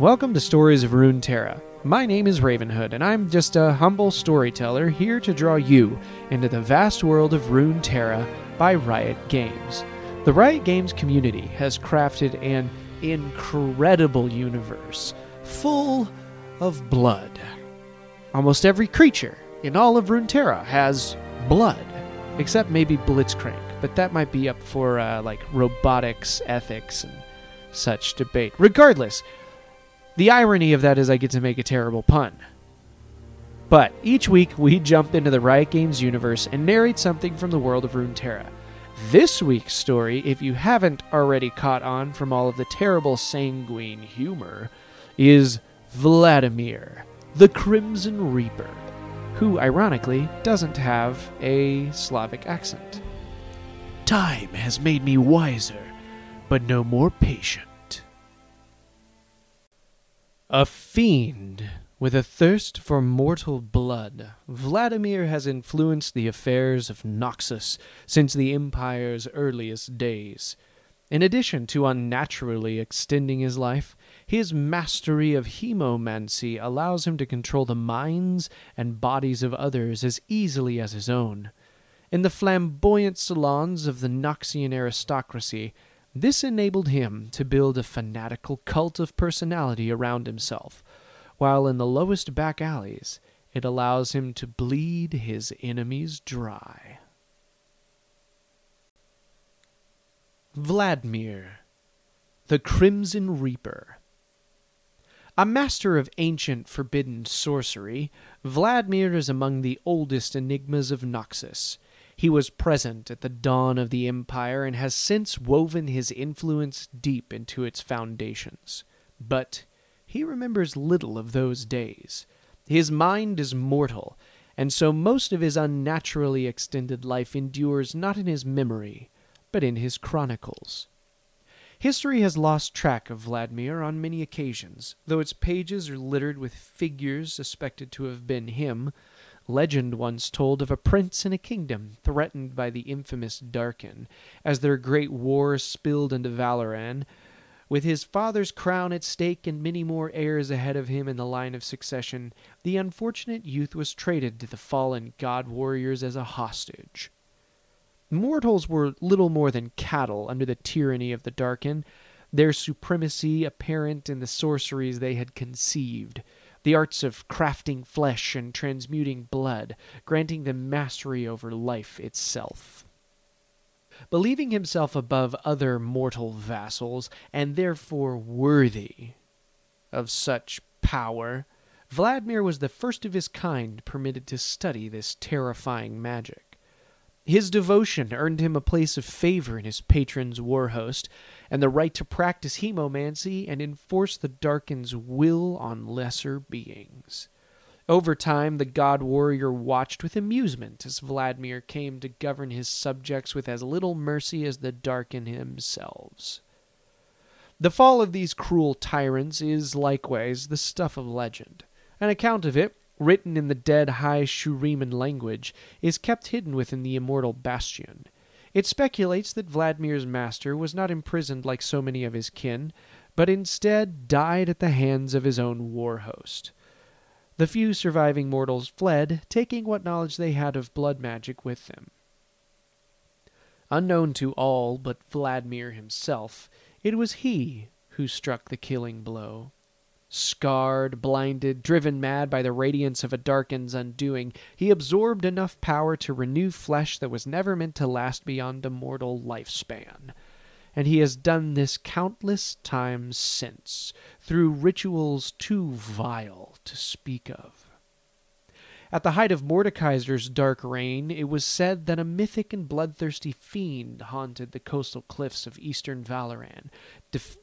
Welcome to Stories of Runeterra. My name is Ravenhood, and I'm just a humble storyteller here to draw you into the vast world of Runeterra by Riot Games. The Riot Games community has crafted an incredible universe full of blood. Almost every creature in all of Runeterra has blood, except maybe Blitzcrank, but that might be up for uh, like robotics, ethics, and such debate. Regardless, the irony of that is I get to make a terrible pun. But each week we jump into the Riot Games universe and narrate something from the world of Runeterra. This week's story, if you haven't already caught on from all of the terrible sanguine humor, is Vladimir, the Crimson Reaper, who ironically doesn't have a Slavic accent. Time has made me wiser, but no more patient. A fiend with a thirst for mortal blood, Vladimir has influenced the affairs of Noxus since the Empire's earliest days. In addition to unnaturally extending his life, his mastery of hemomancy allows him to control the minds and bodies of others as easily as his own. In the flamboyant salons of the Noxian aristocracy, this enabled him to build a fanatical cult of personality around himself, while in the lowest back alleys, it allows him to bleed his enemies dry. Vladimir, the Crimson Reaper. A master of ancient forbidden sorcery, Vladimir is among the oldest enigmas of Noxus. He was present at the dawn of the empire and has since woven his influence deep into its foundations. But he remembers little of those days. His mind is mortal, and so most of his unnaturally extended life endures not in his memory, but in his chronicles. History has lost track of Vladimir on many occasions, though its pages are littered with figures suspected to have been him, Legend once told of a prince in a kingdom threatened by the infamous Darkin, as their great war spilled into Valoran. With his father's crown at stake and many more heirs ahead of him in the line of succession, the unfortunate youth was traded to the fallen god warriors as a hostage. Mortals were little more than cattle under the tyranny of the Darkin, their supremacy apparent in the sorceries they had conceived the arts of crafting flesh and transmuting blood, granting them mastery over life itself. Believing himself above other mortal vassals, and therefore worthy of such power, Vladimir was the first of his kind permitted to study this terrifying magic. His devotion earned him a place of favor in his patron's war host, and the right to practice hemomancy and enforce the Darkin's will on lesser beings. Over time, the god warrior watched with amusement as Vladimir came to govern his subjects with as little mercy as the Darkin themselves. The fall of these cruel tyrants is likewise the stuff of legend. An account of it written in the dead High Shuriman language, is kept hidden within the immortal Bastion. It speculates that Vladimir's master was not imprisoned like so many of his kin, but instead died at the hands of his own war host. The few surviving mortals fled, taking what knowledge they had of blood magic with them. Unknown to all but Vladimir himself, it was he who struck the killing blow. Scarred, blinded, driven mad by the radiance of a Darkin's undoing, he absorbed enough power to renew flesh that was never meant to last beyond a mortal lifespan. And he has done this countless times since, through rituals too vile to speak of. At the height of Mordekaiser's dark reign, it was said that a mythic and bloodthirsty fiend haunted the coastal cliffs of eastern Valoran, def-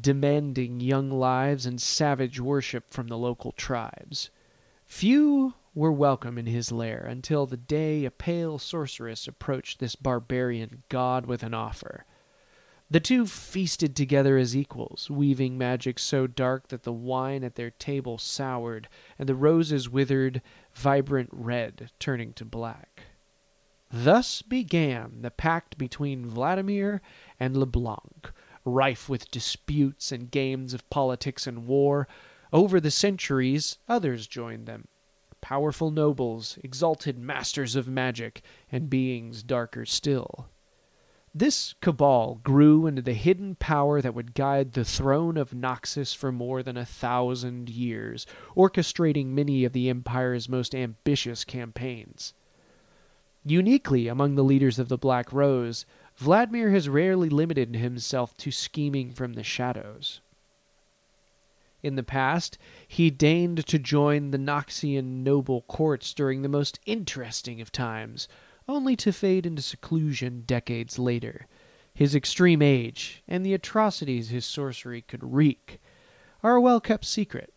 demanding young lives and savage worship from the local tribes. Few were welcome in his lair until the day a pale sorceress approached this barbarian god with an offer. The two feasted together as equals, weaving magic so dark that the wine at their table soured and the roses withered, vibrant red, turning to black. Thus began the pact between Vladimir and LeBlanc, rife with disputes and games of politics and war. Over the centuries, others joined them powerful nobles, exalted masters of magic, and beings darker still. This cabal grew into the hidden power that would guide the throne of Noxus for more than a thousand years, orchestrating many of the Empire's most ambitious campaigns. Uniquely among the leaders of the Black Rose, Vladimir has rarely limited himself to scheming from the shadows. In the past, he deigned to join the Noxian noble courts during the most interesting of times, only to fade into seclusion decades later. His extreme age, and the atrocities his sorcery could wreak, are a well kept secret.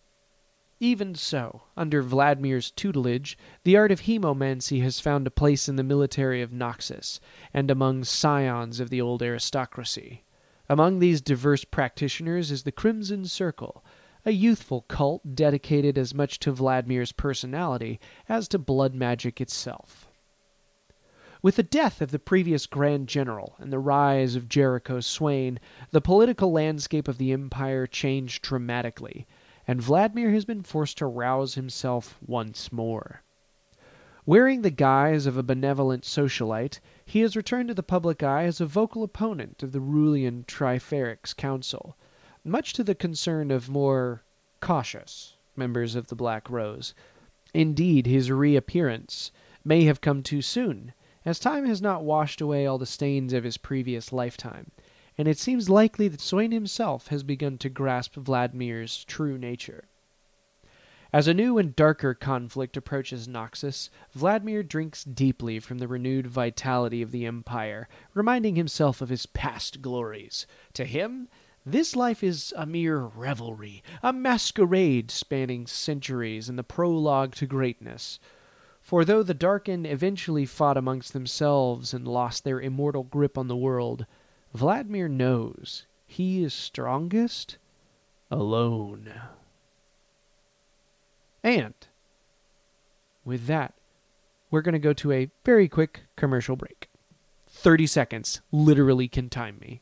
Even so, under Vladimir's tutelage, the art of hemomancy has found a place in the military of Noxus, and among scions of the old aristocracy. Among these diverse practitioners is the Crimson Circle, a youthful cult dedicated as much to Vladimir's personality as to blood magic itself. With the death of the previous Grand General and the rise of Jericho Swain, the political landscape of the Empire changed dramatically, and Vladimir has been forced to rouse himself once more. Wearing the guise of a benevolent socialite, he has returned to the public eye as a vocal opponent of the Rulian Trifarix Council, much to the concern of more cautious members of the Black Rose. Indeed, his reappearance may have come too soon, as time has not washed away all the stains of his previous lifetime, and it seems likely that Swain himself has begun to grasp Vladimir's true nature. As a new and darker conflict approaches Noxus, Vladimir drinks deeply from the renewed vitality of the Empire, reminding himself of his past glories. To him, this life is a mere revelry, a masquerade spanning centuries and the prologue to greatness. For though the Darkin eventually fought amongst themselves and lost their immortal grip on the world, Vladimir knows he is strongest alone. And with that, we're going to go to a very quick commercial break. 30 seconds literally can time me.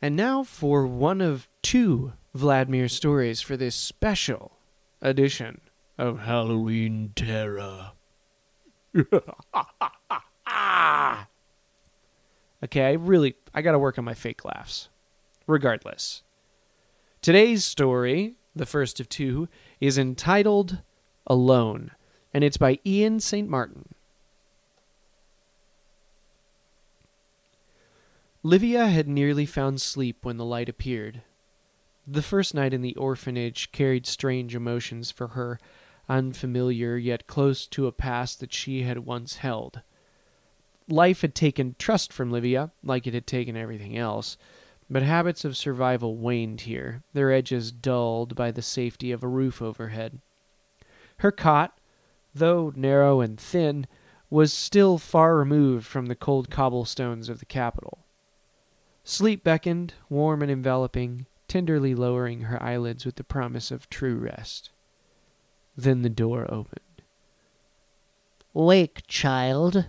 And now for one of two Vladimir stories for this special edition of Halloween Terror. okay, I really I got to work on my fake laughs. Regardless. Today's story, the first of two, is entitled Alone, and it's by Ian St. Martin. Livia had nearly found sleep when the light appeared. The first night in the orphanage carried strange emotions for her, unfamiliar yet close to a past that she had once held. Life had taken trust from Livia, like it had taken everything else, but habits of survival waned here, their edges dulled by the safety of a roof overhead. Her cot, though narrow and thin, was still far removed from the cold cobblestones of the capital. Sleep beckoned, warm and enveloping, tenderly lowering her eyelids with the promise of true rest. Then the door opened. Wake, child.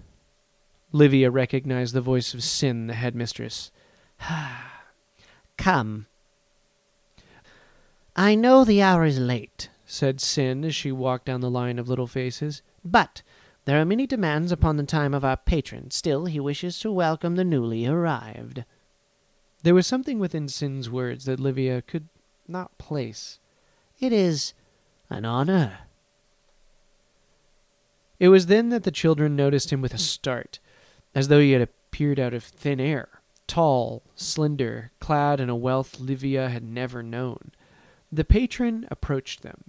Livia recognized the voice of Sin, the headmistress. Ha come. I know the hour is late, said Sin as she walked down the line of little faces, but there are many demands upon the time of our patron. Still, he wishes to welcome the newly arrived. There was something within Sin's words that Livia could not place. It is an honor. It was then that the children noticed him with a start, as though he had appeared out of thin air, tall, slender, clad in a wealth Livia had never known. The patron approached them.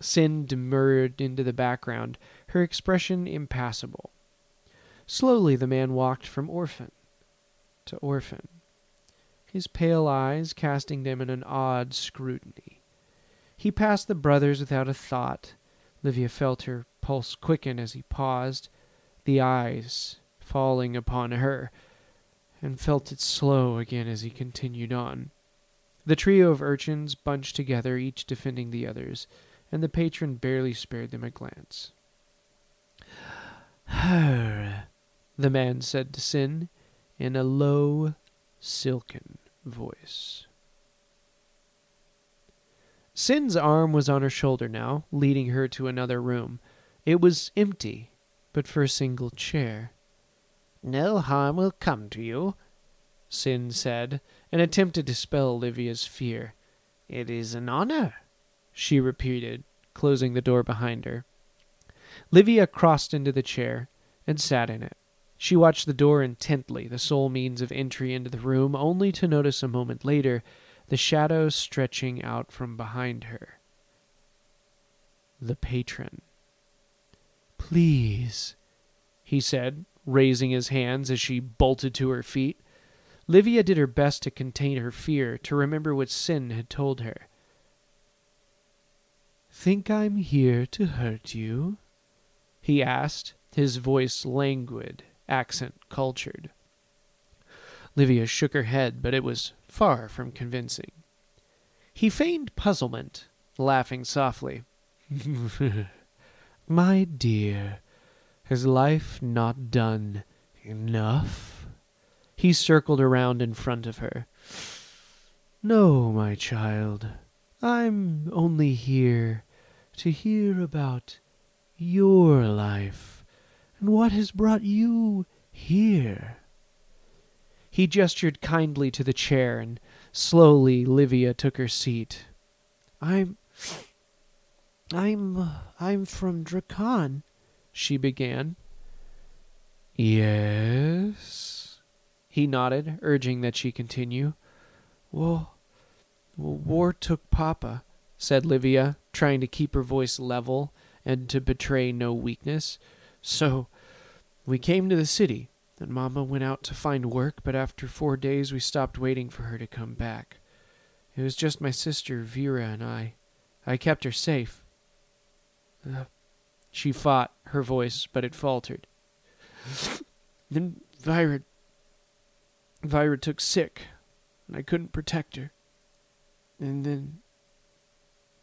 Sin demurred into the background, her expression impassible. Slowly the man walked from orphan to orphan, his pale eyes casting them in an odd scrutiny. He passed the brothers without a thought. Livia felt her pulse quicken as he paused, the eyes falling upon her, and felt it slow again as he continued on. The trio of urchins bunched together, each defending the others, and the patron barely spared them a glance. Her, the man said to Sin in a low, silken voice. Sin's arm was on her shoulder now, leading her to another room. It was empty, but for a single chair. No harm will come to you, Sin said, and attempted to dispel Livia's fear. It is an honor, she repeated, closing the door behind her. Livia crossed into the chair and sat in it. She watched the door intently, the sole means of entry into the room, only to notice a moment later the shadow stretching out from behind her. The patron. Please, he said, raising his hands as she bolted to her feet. Livia did her best to contain her fear, to remember what Sin had told her. Think I'm here to hurt you? he asked, his voice languid, accent cultured. Livia shook her head, but it was far from convincing. He feigned puzzlement, laughing softly. My dear, has life not done enough? He circled around in front of her. No, my child, I'm only here to hear about your life and what has brought you here. He gestured kindly to the chair, and slowly Livia took her seat. I'm. I'm. I'm from Drakan, she began. Yes? He nodded, urging that she continue. Well, well, war took Papa, said Livia, trying to keep her voice level and to betray no weakness. So we came to the city, and Mamma went out to find work, but after four days we stopped waiting for her to come back. It was just my sister Vera and I. I kept her safe. Uh, she fought her voice, but it faltered. then Vyra Vyra took sick, and I couldn't protect her. And then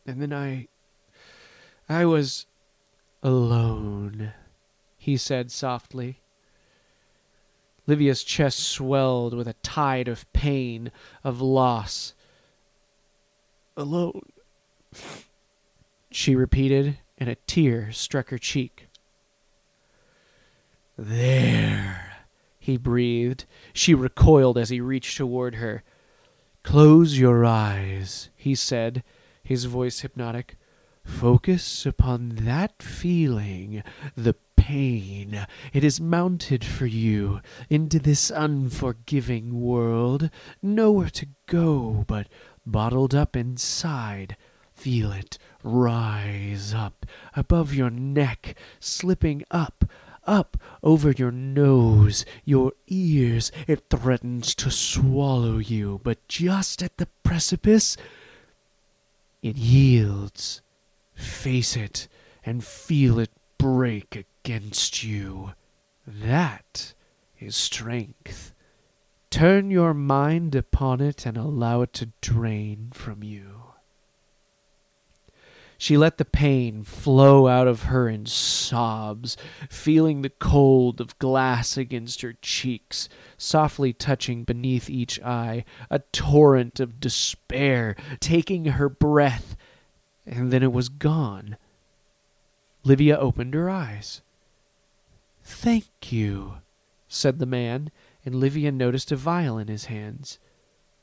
and then I I was alone, he said softly. Livia's chest swelled with a tide of pain, of loss. Alone, she repeated, and a tear struck her cheek. There, he breathed. She recoiled as he reached toward her. Close your eyes, he said, his voice hypnotic. Focus upon that feeling, the pain. It is mounted for you into this unforgiving world. Nowhere to go but bottled up inside. Feel it rise up above your neck, slipping up, up over your nose, your ears. It threatens to swallow you, but just at the precipice, it yields. Face it and feel it break against you. That is strength. Turn your mind upon it and allow it to drain from you. She let the pain flow out of her in sobs, feeling the cold of glass against her cheeks, softly touching beneath each eye, a torrent of despair, taking her breath, and then it was gone. Livia opened her eyes. Thank you, said the man, and Livia noticed a vial in his hands.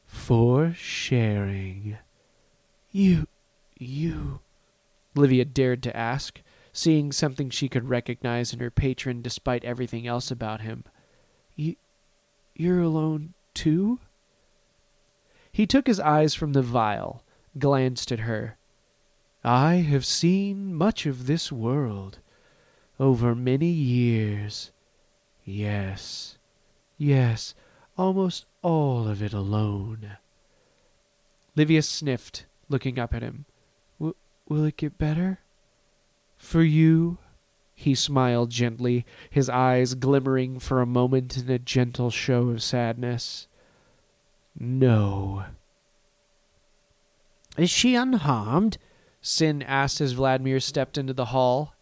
For sharing. You, you, Livia dared to ask, seeing something she could recognize in her patron despite everything else about him. You, you're alone, too? He took his eyes from the vial, glanced at her. I have seen much of this world over many years. Yes, yes, almost all of it alone. Livia sniffed, looking up at him. W- will it get better? For you? He smiled gently, his eyes glimmering for a moment in a gentle show of sadness. No. Is she unharmed? Sin asked as Vladimir stepped into the hall.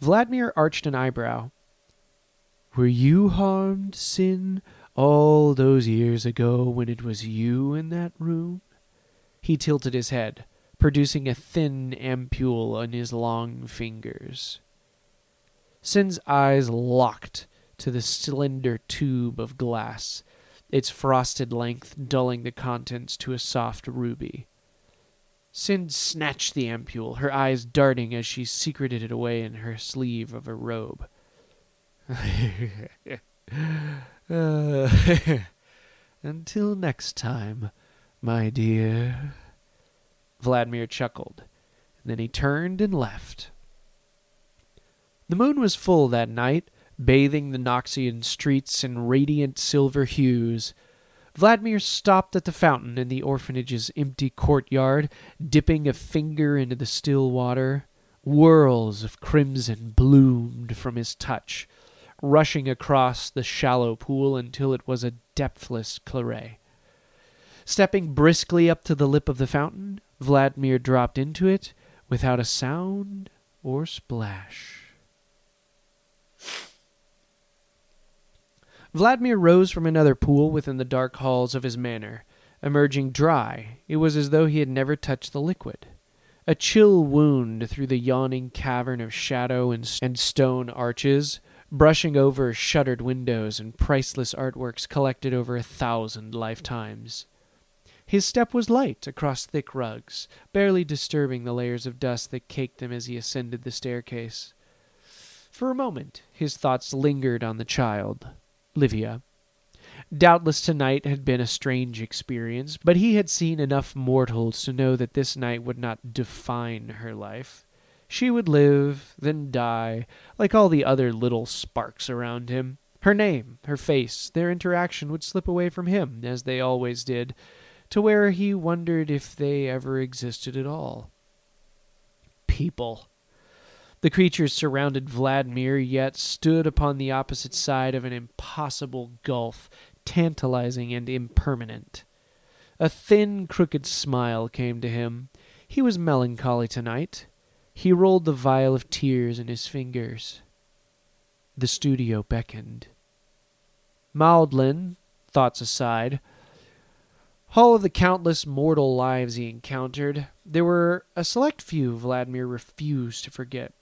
Vladimir arched an eyebrow. Were you harmed, Sin, all those years ago when it was you in that room? He tilted his head, producing a thin ampule on his long fingers. Sin's eyes locked to the slender tube of glass, its frosted length dulling the contents to a soft ruby. Sin snatched the ampule, her eyes darting as she secreted it away in her sleeve of her robe. Uh, until next time, my dear. Vladimir chuckled. and Then he turned and left. The moon was full that night, bathing the Noxian streets in radiant silver hues. Vladimir stopped at the fountain in the orphanage's empty courtyard, dipping a finger into the still water. Whirls of crimson bloomed from his touch, rushing across the shallow pool until it was a depthless claret. Stepping briskly up to the lip of the fountain, Vladimir dropped into it without a sound or splash. Vladimir rose from another pool within the dark halls of his manor. Emerging dry, it was as though he had never touched the liquid. A chill wound through the yawning cavern of shadow and, and stone arches, brushing over shuttered windows and priceless artworks collected over a thousand lifetimes. His step was light across thick rugs, barely disturbing the layers of dust that caked them as he ascended the staircase. For a moment, his thoughts lingered on the child, Livia. Doubtless tonight had been a strange experience, but he had seen enough mortals to know that this night would not define her life. She would live, then die, like all the other little sparks around him. Her name, her face, their interaction would slip away from him, as they always did, to where he wondered if they ever existed at all. People. The creatures surrounded Vladimir, yet stood upon the opposite side of an impossible gulf, tantalizing and impermanent. A thin, crooked smile came to him. He was melancholy tonight. He rolled the vial of tears in his fingers. The studio beckoned. Maudlin, thoughts aside, all of the countless mortal lives he encountered, there were a select few Vladimir refused to forget,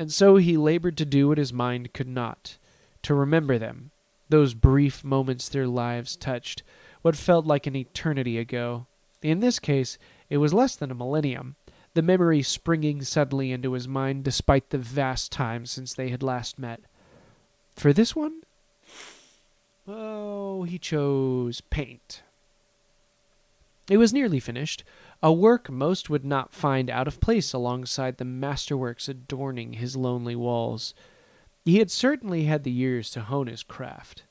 and so he labored to do what his mind could not to remember them, those brief moments their lives touched, what felt like an eternity ago. In this case, it was less than a millennium, the memory springing suddenly into his mind despite the vast time since they had last met. For this one? Oh, he chose paint. It was nearly finished, a work most would not find out of place alongside the masterworks adorning his lonely walls. He had certainly had the years to hone his craft.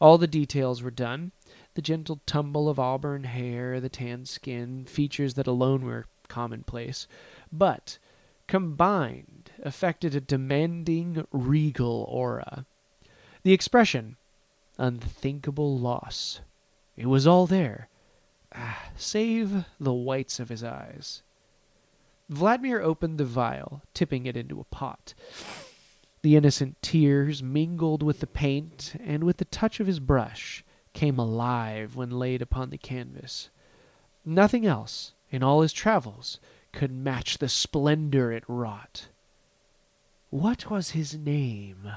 All the details were done the gentle tumble of auburn hair, the tan skin, features that alone were commonplace, but combined affected a demanding, regal aura. The expression, unthinkable loss. It was all there, save the whites of his eyes. Vladimir opened the vial, tipping it into a pot. The innocent tears mingled with the paint, and with the touch of his brush, came alive when laid upon the canvas. Nothing else, in all his travels, could match the splendor it wrought. What was his name?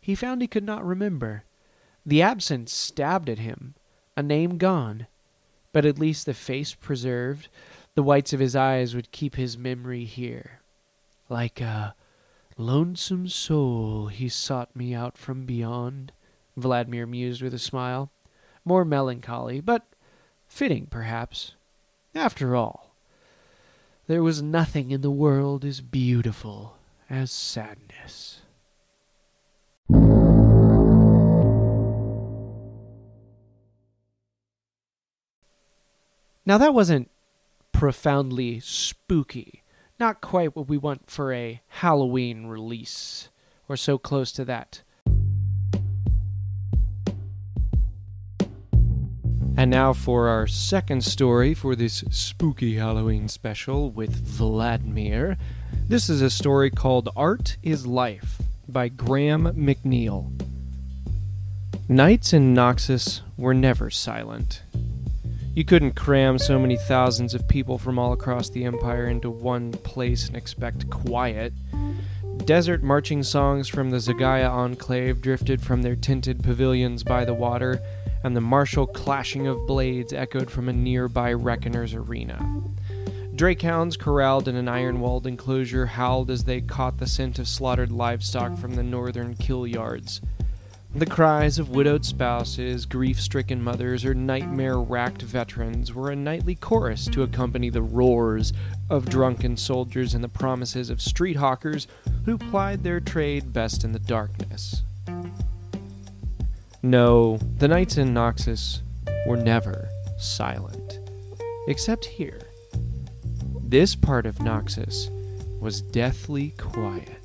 He found he could not remember. The absence stabbed at him, a name gone, but at least the face preserved. The whites of his eyes would keep his memory here. Like a lonesome soul, he sought me out from beyond, Vladimir mused with a smile. More melancholy, but fitting, perhaps. After all, there was nothing in the world as beautiful as sadness. Now, that wasn't profoundly spooky. Not quite what we want for a Halloween release, or so close to that. And now for our second story for this spooky Halloween special with Vladimir. This is a story called Art is Life by Graham McNeill. Nights in Noxus were never silent. You couldn't cram so many thousands of people from all across the Empire into one place and expect quiet. Desert marching songs from the Zagaya Enclave drifted from their tinted pavilions by the water, and the martial clashing of blades echoed from a nearby Reckoner's arena. Drakehounds corralled in an iron walled enclosure howled as they caught the scent of slaughtered livestock from the northern kill yards. The cries of widowed spouses, grief stricken mothers, or nightmare racked veterans were a nightly chorus to accompany the roars of drunken soldiers and the promises of street hawkers who plied their trade best in the darkness. No, the nights in Noxus were never silent, except here. This part of Noxus was deathly quiet.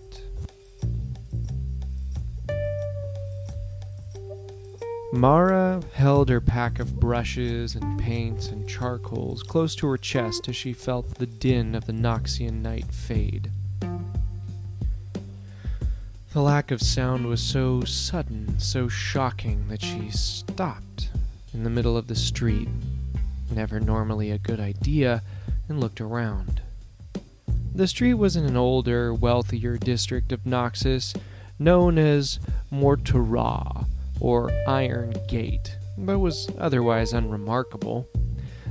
Mara held her pack of brushes and paints and charcoals close to her chest as she felt the din of the Noxian night fade. The lack of sound was so sudden, so shocking, that she stopped in the middle of the street, never normally a good idea, and looked around. The street was in an older, wealthier district of Noxus known as Mortara or Iron Gate, but was otherwise unremarkable.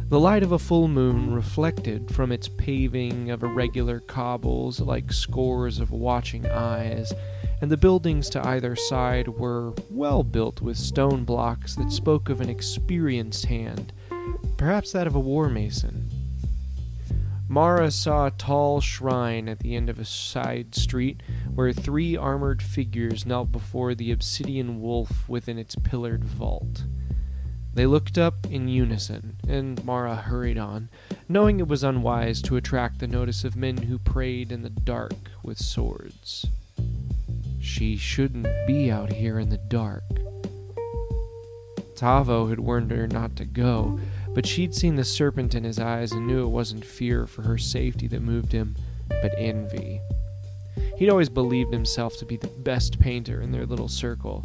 The light of a full moon reflected from its paving of irregular cobbles like scores of watching eyes, and the buildings to either side were well built with stone blocks that spoke of an experienced hand, perhaps that of a war mason. Mara saw a tall shrine at the end of a side street where three armored figures knelt before the obsidian wolf within its pillared vault. They looked up in unison, and Mara hurried on, knowing it was unwise to attract the notice of men who prayed in the dark with swords. She shouldn't be out here in the dark. Tavo had warned her not to go, but she'd seen the serpent in his eyes and knew it wasn't fear for her safety that moved him, but envy. He'd always believed himself to be the best painter in their little circle,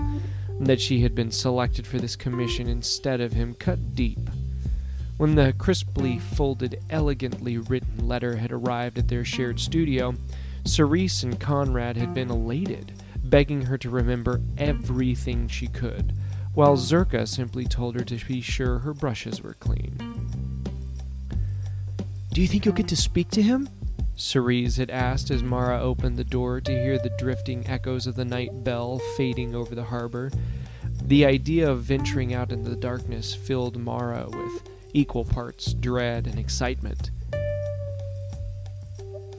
and that she had been selected for this commission instead of him cut deep. When the crisply folded, elegantly written letter had arrived at their shared studio, Cerise and Conrad had been elated, begging her to remember everything she could while Zerka simply told her to be sure her brushes were clean. Do you think you'll get to speak to him? Cerise had asked as Mara opened the door to hear the drifting echoes of the night bell fading over the harbor. The idea of venturing out into the darkness filled Mara with equal parts dread and excitement.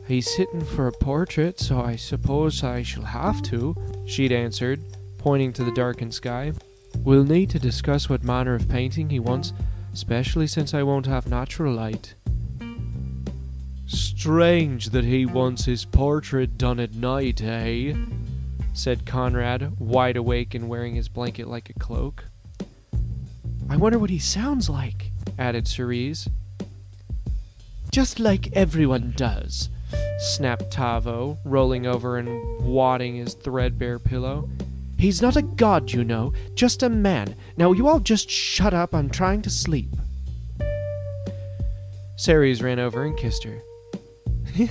He's sitting for a portrait, so I suppose I shall have to, she'd answered, pointing to the darkened sky. We'll need to discuss what manner of painting he wants, especially since I won't have natural light. Strange that he wants his portrait done at night, eh? said Conrad, wide awake and wearing his blanket like a cloak. I wonder what he sounds like, added Cerise. Just like everyone does, snapped Tavo, rolling over and wadding his threadbare pillow. He's not a god, you know, just a man. Now you all just shut up, I'm trying to sleep. Cerise ran over and kissed her.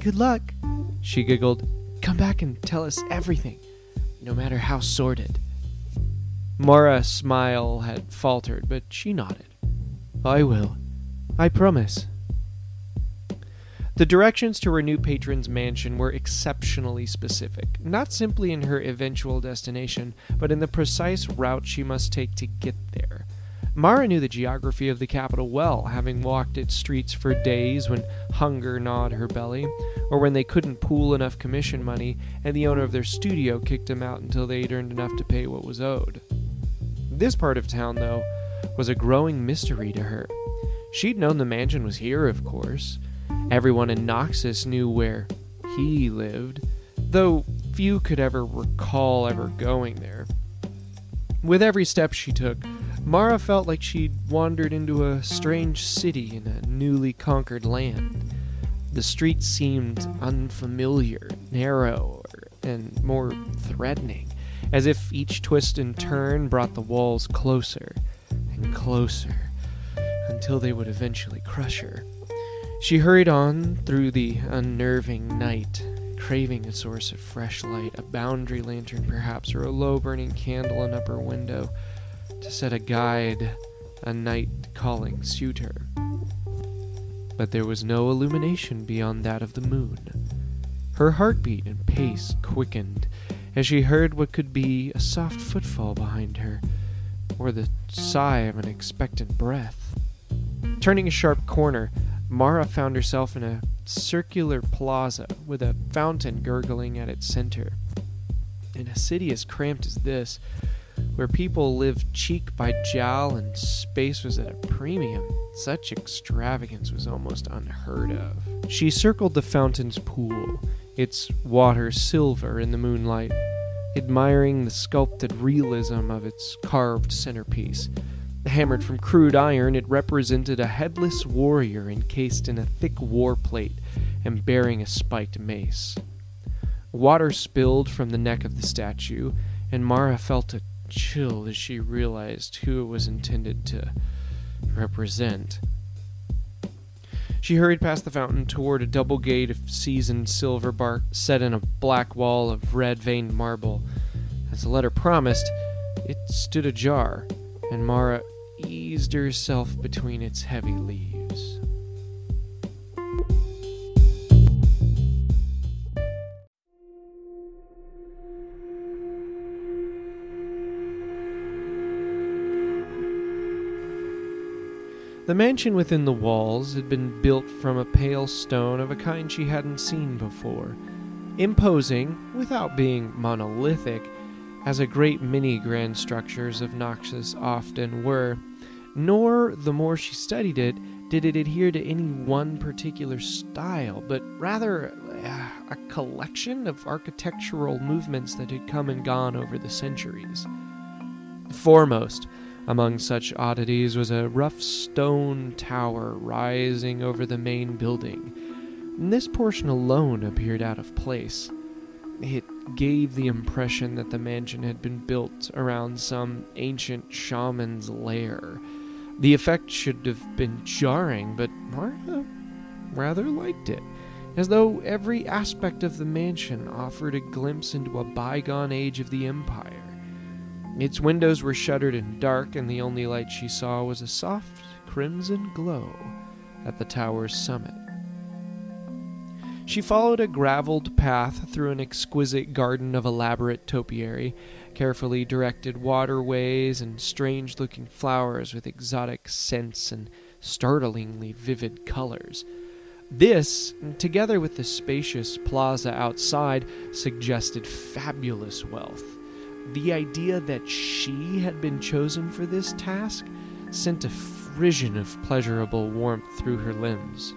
Good luck, she giggled. Come back and tell us everything, no matter how sordid. Mara's smile had faltered, but she nodded. I will. I promise. The directions to her new patron's mansion were exceptionally specific, not simply in her eventual destination, but in the precise route she must take to get there. Mara knew the geography of the capital well, having walked its streets for days when hunger gnawed her belly, or when they couldn't pool enough commission money and the owner of their studio kicked them out until they'd earned enough to pay what was owed. This part of town, though, was a growing mystery to her. She'd known the mansion was here, of course. Everyone in Noxus knew where he lived, though few could ever recall ever going there. With every step she took, Mara felt like she'd wandered into a strange city in a newly conquered land. The streets seemed unfamiliar, narrow, and more threatening, as if each twist and turn brought the walls closer and closer until they would eventually crush her. She hurried on through the unnerving night, craving a source of fresh light, a boundary lantern perhaps, or a low burning candle in upper window to set a guide, a night calling suitor. But there was no illumination beyond that of the moon. Her heartbeat and pace quickened as she heard what could be a soft footfall behind her, or the sigh of an expectant breath. Turning a sharp corner, Mara found herself in a circular plaza with a fountain gurgling at its center. In a city as cramped as this, where people lived cheek by jowl and space was at a premium, such extravagance was almost unheard of. She circled the fountain's pool, its water silver in the moonlight, admiring the sculpted realism of its carved centerpiece. Hammered from crude iron, it represented a headless warrior encased in a thick war plate and bearing a spiked mace. Water spilled from the neck of the statue, and Mara felt a chill as she realized who it was intended to represent. She hurried past the fountain toward a double gate of seasoned silver bark set in a black wall of red veined marble. As the letter promised, it stood ajar, and Mara eased herself between its heavy leaves. The mansion within the walls had been built from a pale stone of a kind she hadn't seen before, imposing, without being monolithic, as a great many grand structures of Noxus often were, nor, the more she studied it, did it adhere to any one particular style, but rather uh, a collection of architectural movements that had come and gone over the centuries. Foremost, among such oddities was a rough stone tower rising over the main building. This portion alone appeared out of place. It gave the impression that the mansion had been built around some ancient shaman's lair. The effect should have been jarring, but Mara rather liked it, as though every aspect of the mansion offered a glimpse into a bygone age of the Empire. Its windows were shuttered and dark, and the only light she saw was a soft crimson glow at the tower's summit. She followed a graveled path through an exquisite garden of elaborate topiary, carefully directed waterways, and strange looking flowers with exotic scents and startlingly vivid colors. This, together with the spacious plaza outside, suggested fabulous wealth. The idea that she had been chosen for this task sent a frisson of pleasurable warmth through her limbs.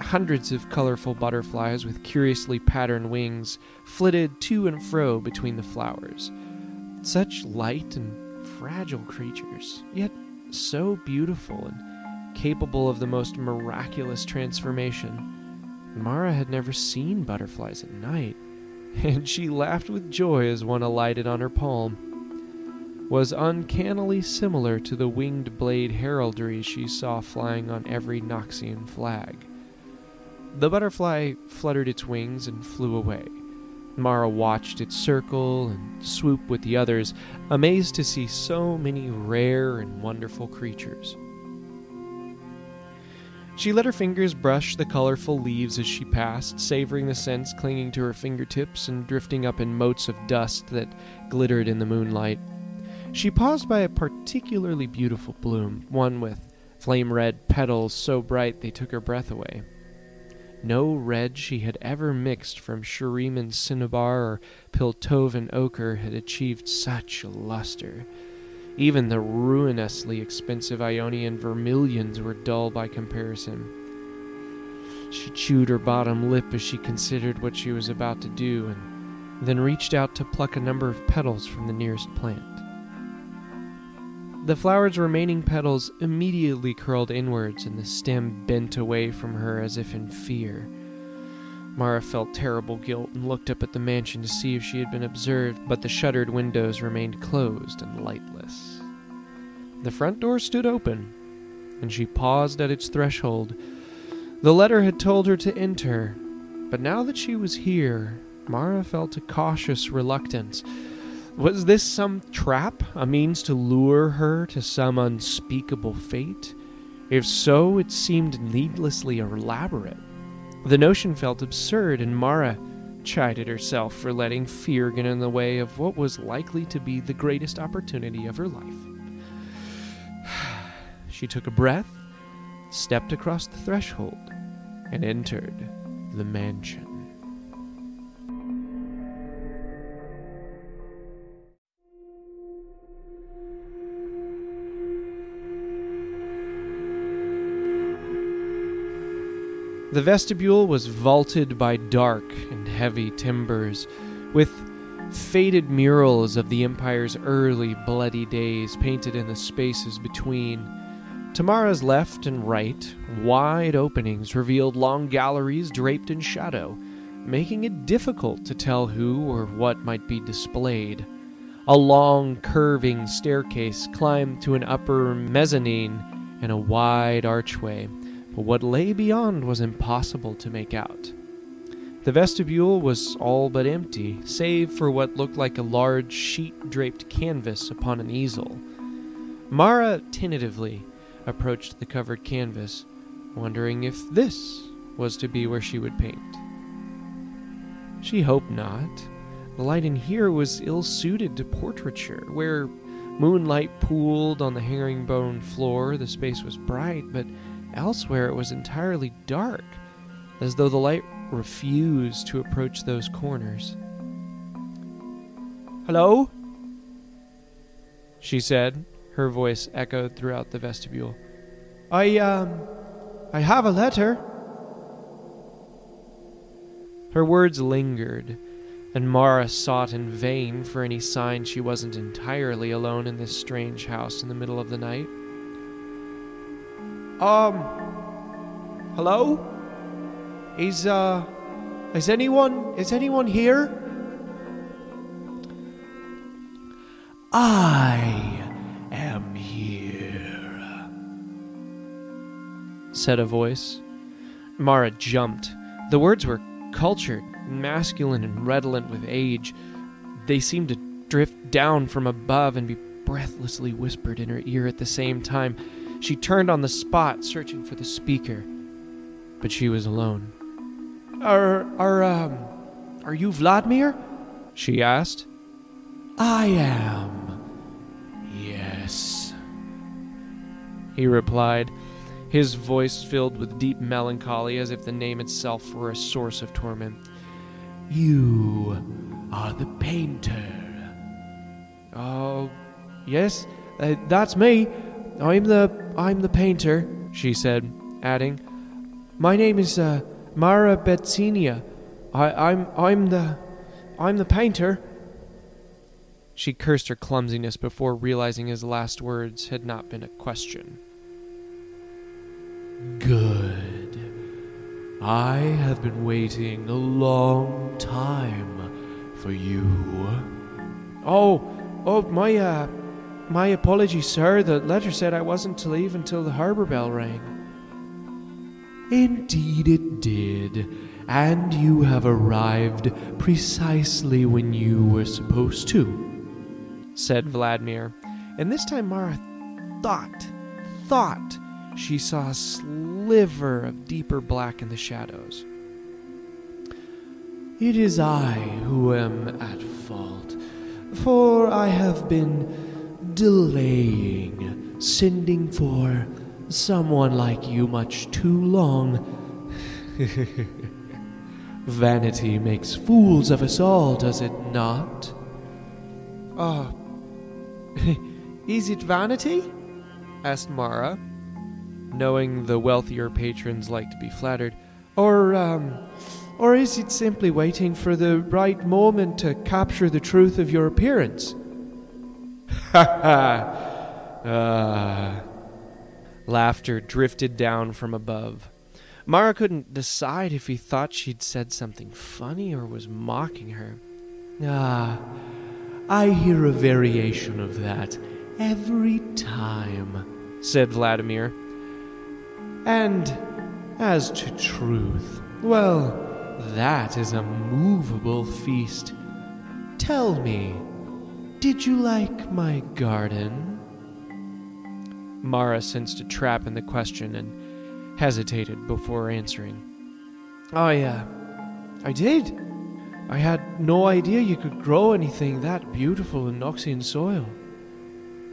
Hundreds of colorful butterflies with curiously patterned wings flitted to and fro between the flowers. Such light and fragile creatures, yet so beautiful and capable of the most miraculous transformation. Mara had never seen butterflies at night and she laughed with joy as one alighted on her palm, was uncannily similar to the winged blade heraldry she saw flying on every Noxian flag. The butterfly fluttered its wings and flew away. Mara watched it circle and swoop with the others, amazed to see so many rare and wonderful creatures. She let her fingers brush the colorful leaves as she passed, savoring the scents clinging to her fingertips and drifting up in motes of dust that glittered in the moonlight. She paused by a particularly beautiful bloom, one with flame red petals so bright they took her breath away. No red she had ever mixed from Shuriman cinnabar or Piltovan ochre had achieved such luster. Even the ruinously expensive Ionian vermilions were dull by comparison. She chewed her bottom lip as she considered what she was about to do and then reached out to pluck a number of petals from the nearest plant. The flower's remaining petals immediately curled inwards and the stem bent away from her as if in fear. Mara felt terrible guilt and looked up at the mansion to see if she had been observed, but the shuttered windows remained closed and lightless. The front door stood open, and she paused at its threshold. The letter had told her to enter, but now that she was here, Mara felt a cautious reluctance. Was this some trap, a means to lure her to some unspeakable fate? If so, it seemed needlessly elaborate. The notion felt absurd, and Mara chided herself for letting fear get in the way of what was likely to be the greatest opportunity of her life. She took a breath, stepped across the threshold, and entered the mansion. The vestibule was vaulted by dark and heavy timbers, with faded murals of the Empire's early bloody days painted in the spaces between. To Mara's left and right, wide openings revealed long galleries draped in shadow, making it difficult to tell who or what might be displayed. A long, curving staircase climbed to an upper mezzanine and a wide archway but what lay beyond was impossible to make out. The vestibule was all but empty, save for what looked like a large sheet draped canvas upon an easel. Mara tentatively approached the covered canvas, wondering if this was to be where she would paint. She hoped not. The light in here was ill suited to portraiture, where moonlight pooled on the herringbone floor. The space was bright, but Elsewhere, it was entirely dark, as though the light refused to approach those corners. Hello? She said, her voice echoed throughout the vestibule. I, um, I have a letter. Her words lingered, and Mara sought in vain for any sign she wasn't entirely alone in this strange house in the middle of the night. Um, hello? Is, uh, is anyone, is anyone here? I am here, said a voice. Mara jumped. The words were cultured, masculine, and redolent with age. They seemed to drift down from above and be breathlessly whispered in her ear at the same time. She turned on the spot, searching for the speaker, but she was alone. Are, are, um, are you Vladimir? She asked. I am. Yes. He replied, his voice filled with deep melancholy as if the name itself were a source of torment. You are the painter. Oh, yes, uh, that's me. I'm the I'm the painter, she said, adding, My name is uh, Mara Betsinia. I, I'm I'm the I'm the painter. She cursed her clumsiness before realizing his last words had not been a question. Good. I have been waiting a long time for you. Oh, oh, my, uh, my apologies, sir. The letter said I wasn't to leave until the harbor bell rang. Indeed, it did. And you have arrived precisely when you were supposed to, said Vladimir. And this time Mara thought, thought she saw a sliver of deeper black in the shadows. It is I who am at fault, for I have been delaying sending for someone like you much too long. Vanity makes fools of us all, does it not? Ah, Is it vanity? asked Mara, knowing the wealthier patrons like to be flattered. Or, um, or is it simply waiting for the right moment to capture the truth of your appearance? Ah. Laughter drifted down from above. Mara couldn't decide if he thought she'd said something funny or was mocking her. Ah, I hear a variation of that every time, said Vladimir. And as to truth, well, that is a movable feast. Tell me, did you like my garden? Mara sensed a trap in the question and hesitated before answering. I, uh, I did. I had no idea you could grow anything that beautiful in Noxian soil.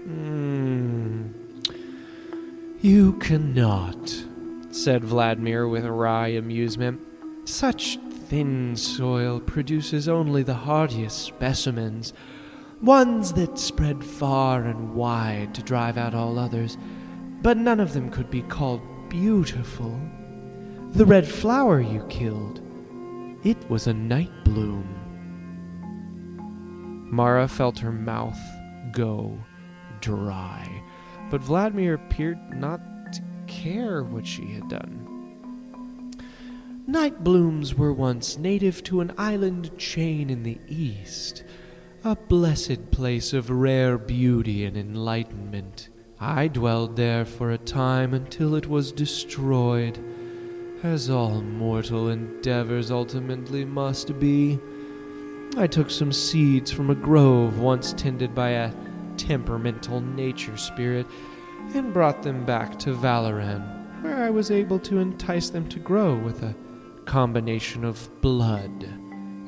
Hmm. You cannot, said Vladimir with wry amusement. Such thin soil produces only the hardiest specimens, ones that spread far and wide to drive out all others, but none of them could be called beautiful. The red flower you killed, it was a night bloom. Mara felt her mouth go dry, but Vladimir appeared not to care what she had done. Night blooms were once native to an island chain in the east, a blessed place of rare beauty and enlightenment. I dwelled there for a time until it was destroyed, as all mortal endeavors ultimately must be. I took some seeds from a grove once tended by a temperamental nature spirit and brought them back to Valoran, where I was able to entice them to grow with a combination of blood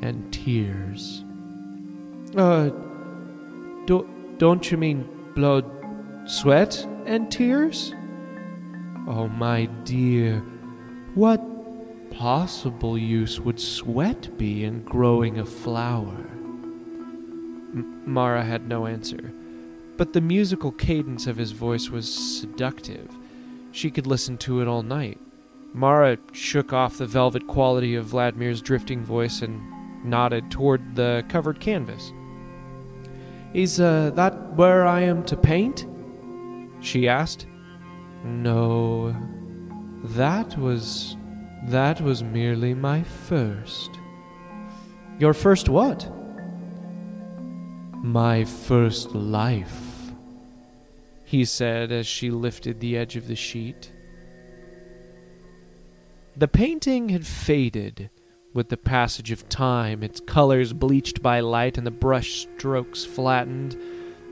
and tears. Uh, do, don't you mean blood, sweat, and tears? Oh, my dear, what possible use would sweat be in growing a flower? M- Mara had no answer, but the musical cadence of his voice was seductive. She could listen to it all night. Mara shook off the velvet quality of Vladimir's drifting voice and nodded toward the covered canvas. Is uh, that where I am to paint? She asked. No, that was. that was merely my first. Your first what? My first life, he said as she lifted the edge of the sheet. The painting had faded with the passage of time, its colors bleached by light and the brush strokes flattened,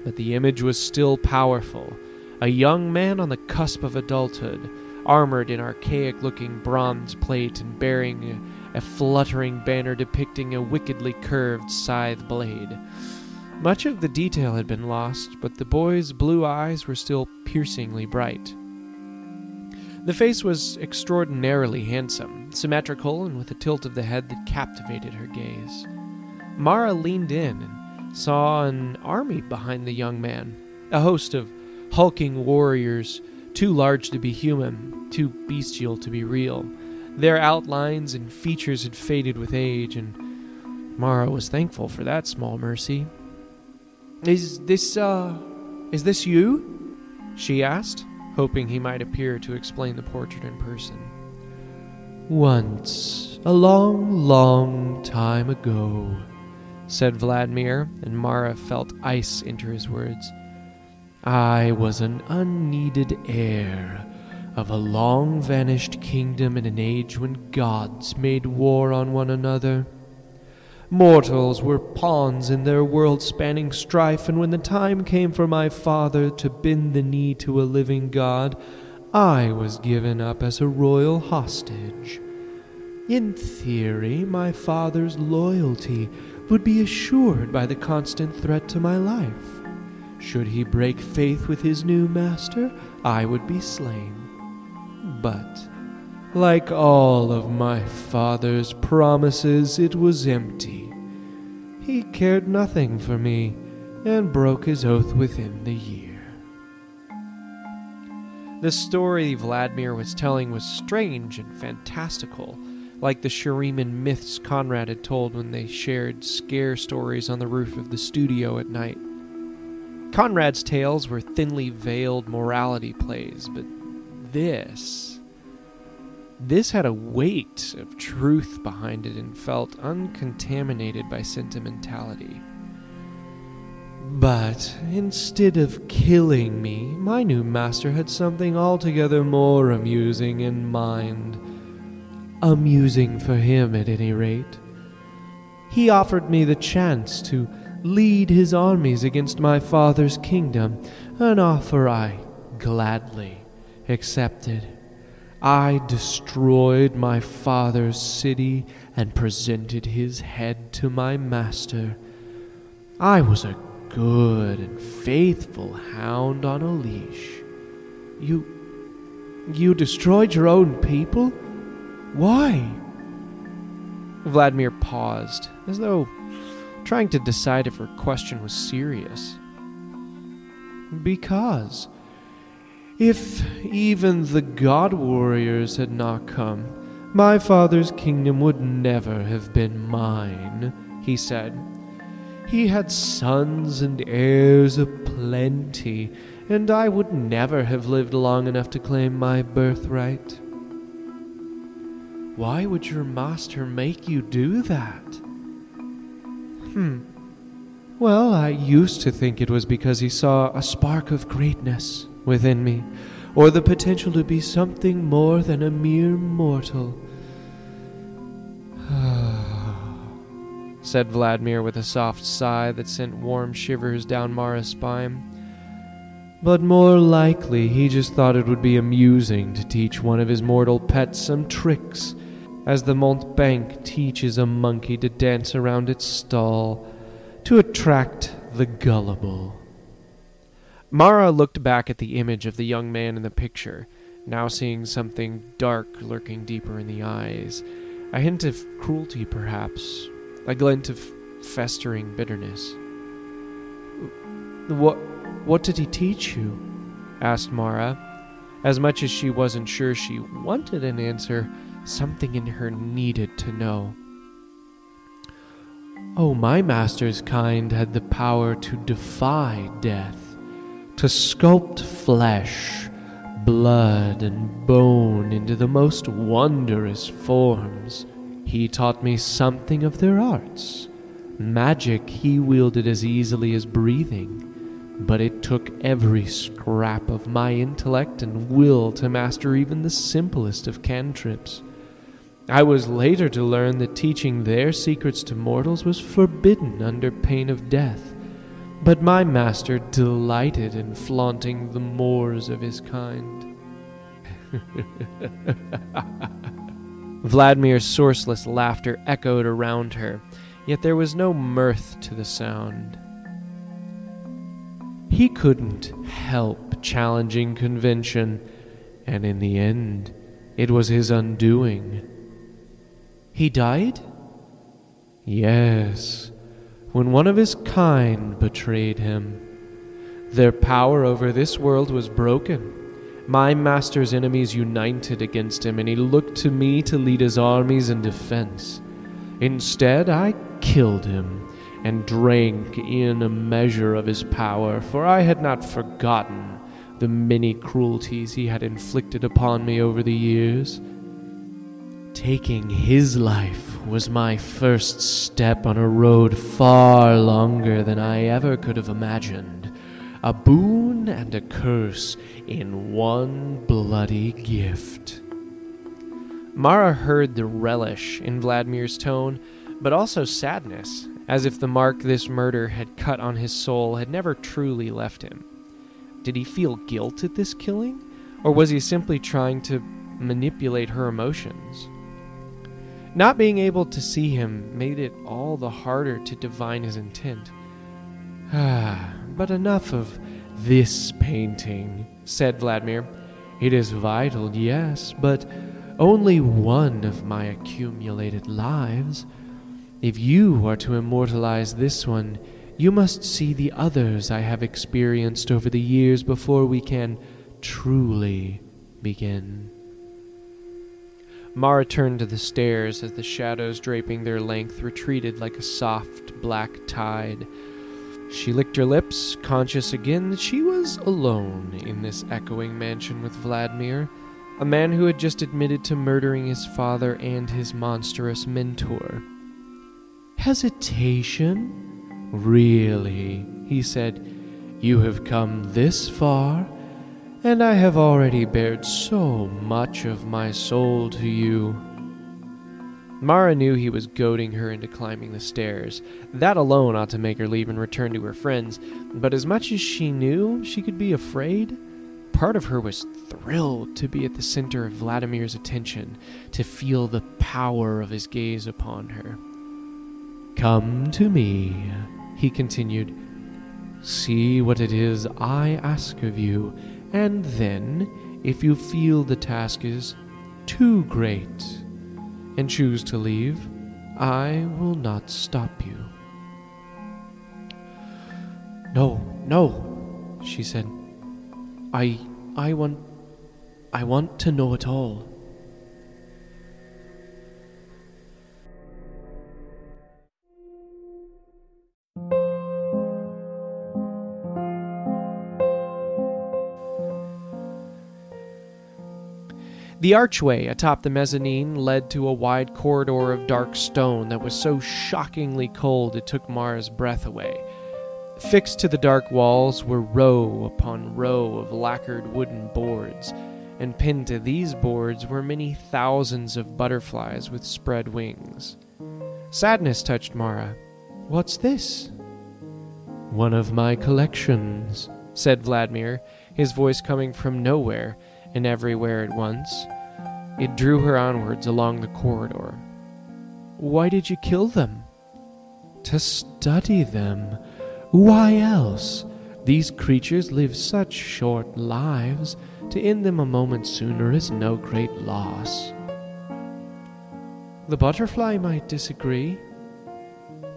but the image was still powerful. A young man on the cusp of adulthood, armored in archaic looking bronze plate and bearing a fluttering banner depicting a wickedly curved scythe blade. Much of the detail had been lost, but the boy's blue eyes were still piercingly bright. The face was extraordinarily handsome, symmetrical, and with a tilt of the head that captivated her gaze. Mara leaned in and saw an army behind the young man, a host of hulking warriors, too large to be human, too bestial to be real. Their outlines and features had faded with age, and Mara was thankful for that small mercy. Is this, uh, is this you? She asked hoping he might appear to explain the portrait in person. Once, a long, long time ago, said Vladimir, and Mara felt ice enter his words. I was an unneeded heir of a long vanished kingdom in an age when gods made war on one another. Mortals were pawns in their world spanning strife, and when the time came for my father to bend the knee to a living god, I was given up as a royal hostage. In theory, my father's loyalty would be assured by the constant threat to my life. Should he break faith with his new master, I would be slain. But like all of my father's promises, it was empty. He cared nothing for me and broke his oath within the year. The story Vladimir was telling was strange and fantastical, like the Shuriman myths Conrad had told when they shared scare stories on the roof of the studio at night. Conrad's tales were thinly veiled morality plays, but this. This had a weight of truth behind it and felt uncontaminated by sentimentality. But instead of killing me, my new master had something altogether more amusing in mind. Amusing for him, at any rate. He offered me the chance to lead his armies against my father's kingdom, an offer I gladly accepted. I destroyed my father's city and presented his head to my master. I was a good and faithful hound on a leash. You. you destroyed your own people? Why? Vladimir paused, as though trying to decide if her question was serious. Because. If even the god warriors had not come, my father's kingdom would never have been mine, he said. He had sons and heirs aplenty, and I would never have lived long enough to claim my birthright. Why would your master make you do that? Hmm. Well, I used to think it was because he saw a spark of greatness within me, or the potential to be something more than a mere mortal. Said Vladimir with a soft sigh that sent warm shivers down Mara's spine. But more likely, he just thought it would be amusing to teach one of his mortal pets some tricks, as the mountebank teaches a monkey to dance around its stall, to attract the gullible. Mara looked back at the image of the young man in the picture, now seeing something dark lurking deeper in the eyes. A hint of cruelty, perhaps, a glint of festering bitterness. What, what did he teach you? asked Mara. As much as she wasn't sure she wanted an answer, something in her needed to know. Oh, my master's kind had the power to defy death to sculpt flesh, blood, and bone into the most wondrous forms. He taught me something of their arts. Magic he wielded as easily as breathing, but it took every scrap of my intellect and will to master even the simplest of cantrips. I was later to learn that teaching their secrets to mortals was forbidden under pain of death. But my master delighted in flaunting the mores of his kind. Vladimir's sourceless laughter echoed around her, yet there was no mirth to the sound. He couldn't help challenging convention, and in the end, it was his undoing. He died? Yes, when one of his kind betrayed him. Their power over this world was broken. My master's enemies united against him, and he looked to me to lead his armies in defense. Instead, I killed him and drank in a measure of his power, for I had not forgotten the many cruelties he had inflicted upon me over the years. Taking his life was my first step on a road far longer than I ever could have imagined. A boon and a curse in one bloody gift. Mara heard the relish in Vladimir's tone, but also sadness, as if the mark this murder had cut on his soul had never truly left him. Did he feel guilt at this killing, or was he simply trying to manipulate her emotions? Not being able to see him made it all the harder to divine his intent. Ah, but enough of this painting, said Vladimir. It is vital, yes, but only one of my accumulated lives. If you are to immortalize this one, you must see the others I have experienced over the years before we can truly begin. Mara turned to the stairs as the shadows draping their length retreated like a soft black tide. She licked her lips, conscious again that she was alone in this echoing mansion with Vladimir, a man who had just admitted to murdering his father and his monstrous mentor. Hesitation? Really? He said. You have come this far, and I have already bared so much of my soul to you. Mara knew he was goading her into climbing the stairs. That alone ought to make her leave and return to her friends, but as much as she knew she could be afraid, part of her was thrilled to be at the center of Vladimir's attention, to feel the power of his gaze upon her. Come to me, he continued. See what it is I ask of you, and then, if you feel the task is too great, and choose to leave, I will not stop you. No, no, she said. I I want I want to know it all. The archway atop the mezzanine led to a wide corridor of dark stone that was so shockingly cold it took Mara's breath away. Fixed to the dark walls were row upon row of lacquered wooden boards, and pinned to these boards were many thousands of butterflies with spread wings. Sadness touched Mara. What's this? One of my collections, said Vladimir, his voice coming from nowhere and everywhere at once. It drew her onwards along the corridor. Why did you kill them? To study them. Why else? These creatures live such short lives. To end them a moment sooner is no great loss. The butterfly might disagree.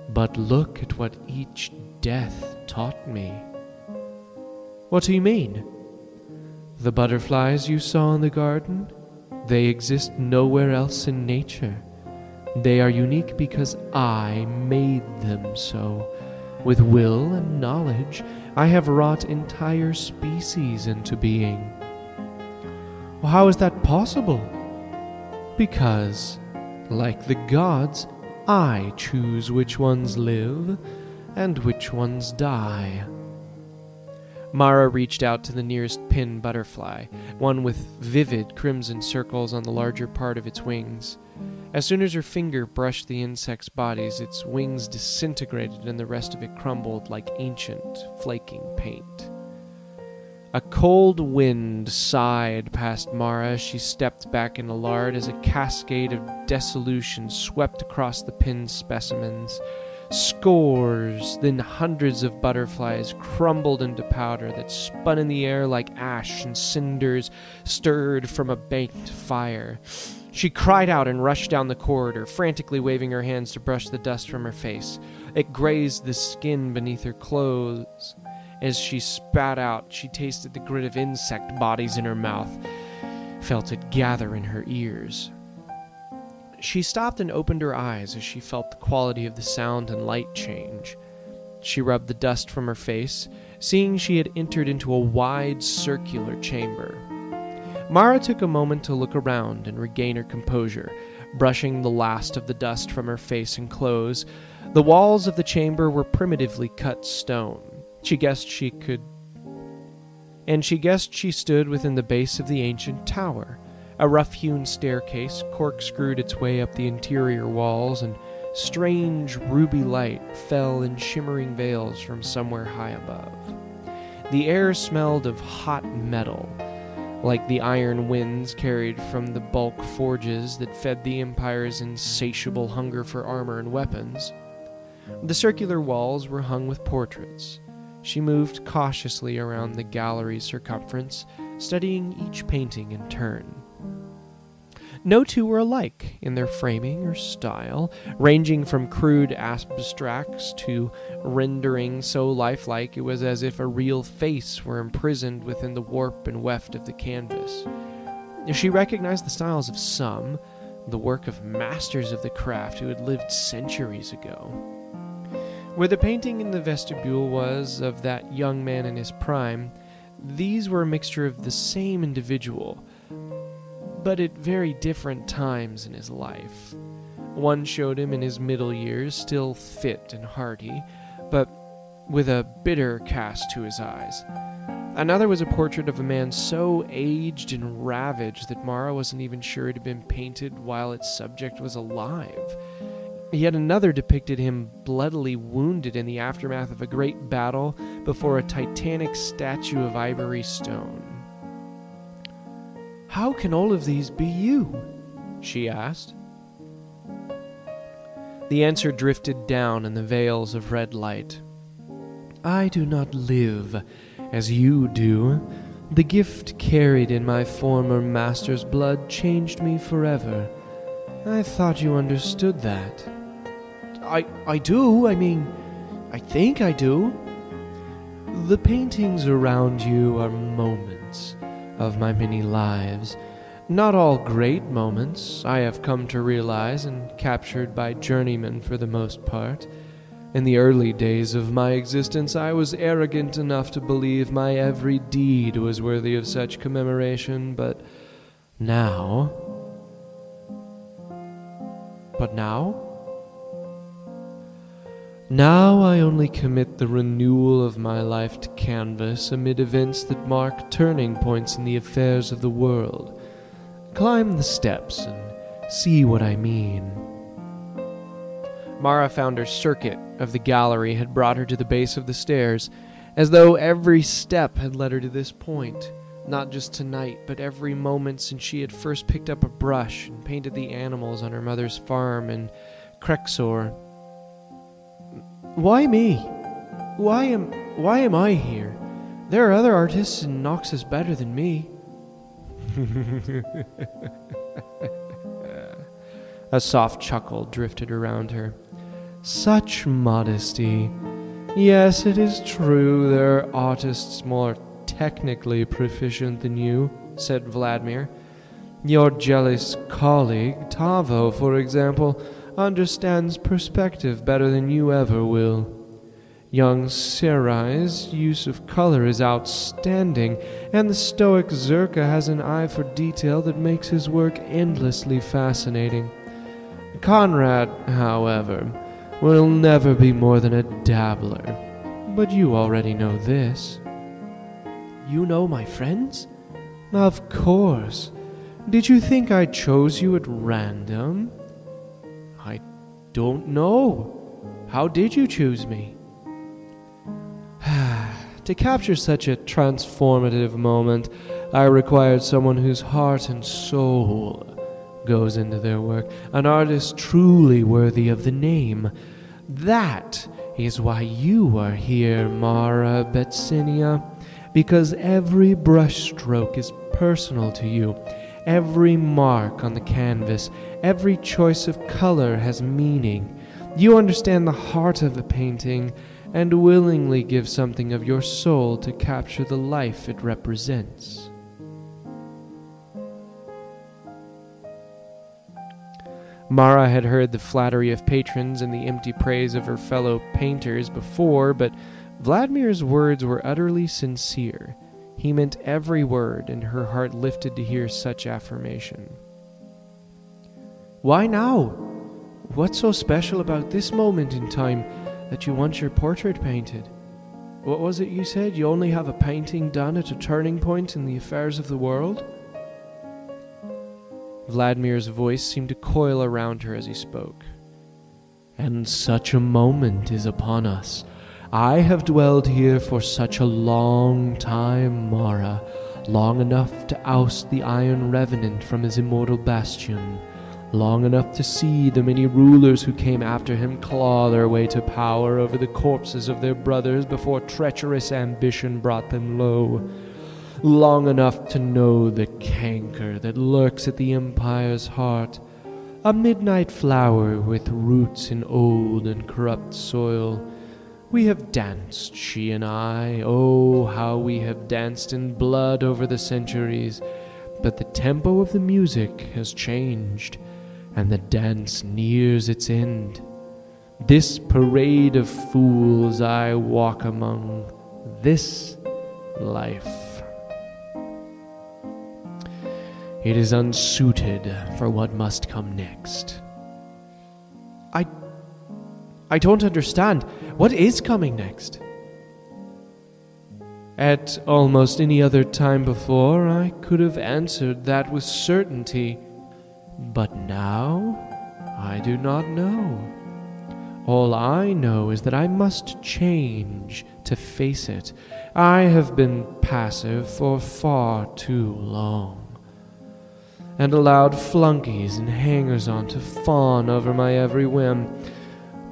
But look at what each death taught me. What do you mean? The butterflies you saw in the garden? They exist nowhere else in nature. They are unique because I made them so. With will and knowledge, I have wrought entire species into being. Well, how is that possible? Because, like the gods, I choose which ones live and which ones die. Mara reached out to the nearest pin butterfly, one with vivid crimson circles on the larger part of its wings. As soon as her finger brushed the insect's bodies, its wings disintegrated and the rest of it crumbled like ancient, flaking paint. A cold wind sighed past Mara as she stepped back in Allard as a cascade of dissolution swept across the pinned specimens. Scores, then hundreds of butterflies crumbled into powder that spun in the air like ash and cinders stirred from a baked fire. She cried out and rushed down the corridor, frantically waving her hands to brush the dust from her face. It grazed the skin beneath her clothes. As she spat out, she tasted the grit of insect bodies in her mouth, felt it gather in her ears. She stopped and opened her eyes as she felt the quality of the sound and light change. She rubbed the dust from her face, seeing she had entered into a wide circular chamber. Mara took a moment to look around and regain her composure, brushing the last of the dust from her face and clothes. The walls of the chamber were primitively cut stone. She guessed she could. And she guessed she stood within the base of the ancient tower. A rough hewn staircase corkscrewed its way up the interior walls, and strange ruby light fell in shimmering veils from somewhere high above. The air smelled of hot metal, like the iron winds carried from the bulk forges that fed the Empire's insatiable hunger for armor and weapons. The circular walls were hung with portraits. She moved cautiously around the gallery's circumference, studying each painting in turn. No two were alike in their framing or style, ranging from crude abstracts to rendering so lifelike it was as if a real face were imprisoned within the warp and weft of the canvas. She recognized the styles of some, the work of masters of the craft who had lived centuries ago. Where the painting in the vestibule was of that young man in his prime, these were a mixture of the same individual, but at very different times in his life. One showed him in his middle years, still fit and hearty, but with a bitter cast to his eyes. Another was a portrait of a man so aged and ravaged that Mara wasn't even sure it had been painted while its subject was alive. Yet another depicted him bloodily wounded in the aftermath of a great battle before a titanic statue of ivory stone. How can all of these be you? she asked. The answer drifted down in the veils of red light. I do not live as you do. The gift carried in my former master's blood changed me forever. I thought you understood that. I I do. I mean, I think I do. The paintings around you are moments of my many lives. Not all great moments, I have come to realize, and captured by journeymen for the most part. In the early days of my existence, I was arrogant enough to believe my every deed was worthy of such commemoration, but now. But now? Now I only commit the renewal of my life to canvas amid events that mark turning points in the affairs of the world. Climb the steps and see what I mean. Mara found her circuit of the gallery had brought her to the base of the stairs, as though every step had led her to this point, not just tonight, but every moment since she had first picked up a brush and painted the animals on her mother's farm in Crexor. Why me? Why am why am I here? There are other artists in Noxus better than me. A soft chuckle drifted around her. Such modesty. Yes, it is true there are artists more technically proficient than you, said Vladimir. Your jealous colleague, Tavo, for example, understands perspective better than you ever will. Young Sarai's use of color is outstanding, and the stoic Zerka has an eye for detail that makes his work endlessly fascinating. Conrad, however, will never be more than a dabbler. But you already know this. You know my friends? Of course. Did you think I chose you at random? Don't know. How did you choose me? to capture such a transformative moment, I required someone whose heart and soul goes into their work, an artist truly worthy of the name. That is why you are here, Mara Betsinia, because every brushstroke is personal to you. Every mark on the canvas, every choice of color has meaning. You understand the heart of a painting and willingly give something of your soul to capture the life it represents. Mara had heard the flattery of patrons and the empty praise of her fellow painters before, but Vladimir's words were utterly sincere. He meant every word, and her heart lifted to hear such affirmation. Why now? What's so special about this moment in time that you want your portrait painted? What was it you said? You only have a painting done at a turning point in the affairs of the world? Vladimir's voice seemed to coil around her as he spoke. And such a moment is upon us. I have dwelled here for such a long time, Mara, long enough to oust the Iron Revenant from his immortal bastion, long enough to see the many rulers who came after him claw their way to power over the corpses of their brothers before treacherous ambition brought them low long enough to know the canker that lurks at the Empire's heart. A midnight flower with roots in old and corrupt soil. We have danced, she and I. Oh, how we have danced in blood over the centuries. But the tempo of the music has changed, and the dance nears its end. This parade of fools I walk among, this life. It is unsuited for what must come next. I. I don't understand. What is coming next? At almost any other time before, I could have answered that with certainty. But now, I do not know. All I know is that I must change to face it. I have been passive for far too long, and allowed flunkies and hangers on to fawn over my every whim.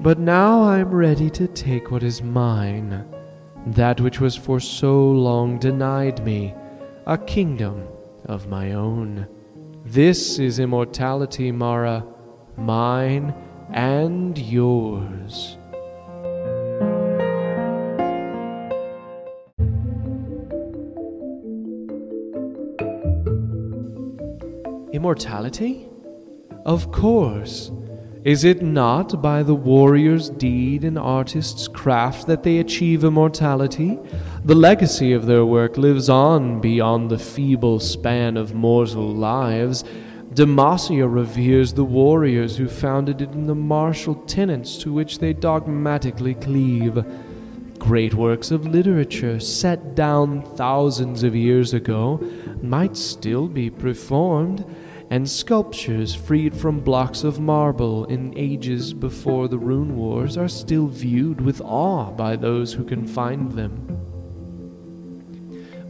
But now I am ready to take what is mine, that which was for so long denied me, a kingdom of my own. This is immortality, Mara, mine and yours. Immortality? Of course. Is it not by the warrior's deed and artist's craft that they achieve immortality? The legacy of their work lives on beyond the feeble span of mortal lives, Demacia reveres the warriors who founded it in the martial tenets to which they dogmatically cleave. Great works of literature set down thousands of years ago might still be performed, and sculptures freed from blocks of marble in ages before the rune wars are still viewed with awe by those who can find them.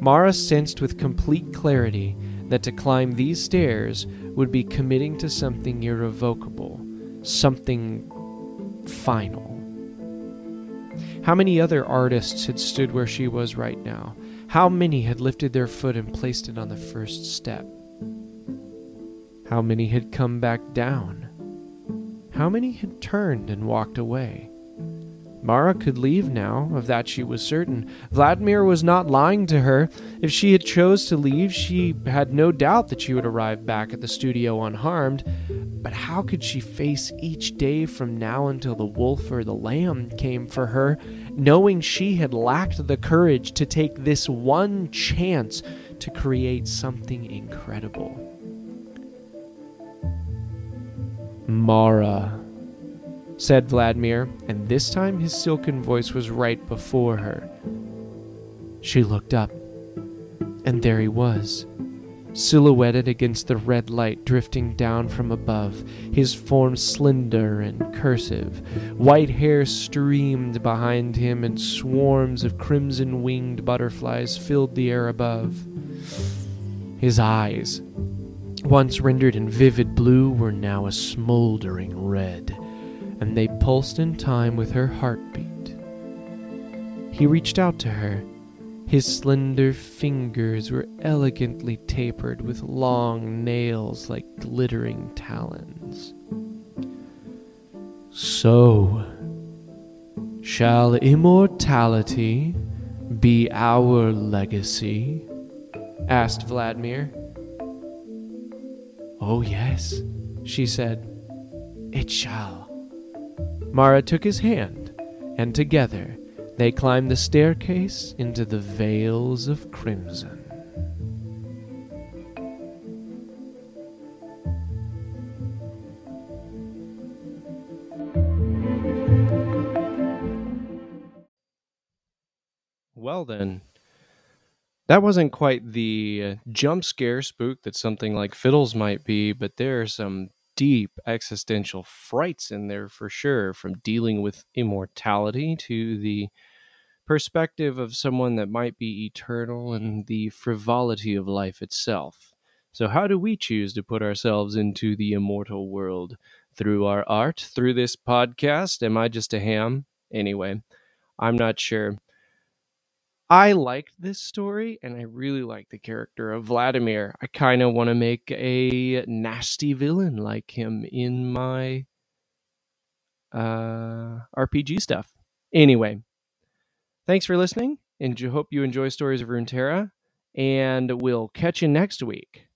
Mara sensed with complete clarity that to climb these stairs would be committing to something irrevocable, something final. How many other artists had stood where she was right now? How many had lifted their foot and placed it on the first step? How many had come back down? How many had turned and walked away? Mara could leave now, of that she was certain. Vladimir was not lying to her. If she had chose to leave, she had no doubt that she would arrive back at the studio unharmed. But how could she face each day from now until the wolf or the lamb came for her, knowing she had lacked the courage to take this one chance to create something incredible? Mara said Vladimir, and this time his silken voice was right before her. She looked up, and there he was, silhouetted against the red light drifting down from above, his form slender and cursive. White hair streamed behind him, and swarms of crimson winged butterflies filled the air above. His eyes, once rendered in vivid blue, were now a smoldering red and they pulsed in time with her heartbeat. He reached out to her. His slender fingers were elegantly tapered with long nails like glittering talons. So, shall immortality be our legacy? asked Vladimir. Oh, yes, she said. It shall. Mara took his hand, and together they climbed the staircase into the Veils of Crimson. Well, then, that wasn't quite the uh, jump scare spook that something like Fiddles might be, but there are some deep existential frights in there for sure, from dealing with immortality to the perspective of someone that might be eternal and the frivolity of life itself. So, how do we choose to put ourselves into the immortal world? Through our art? Through this podcast? Am I just a ham? Anyway, I'm not sure. I liked this story and I really like the character of Vladimir. I kind of want to make a nasty villain like him in my uh, RPG stuff. Anyway, thanks for listening and hope you enjoy Stories of Runeterra and we'll catch you next week.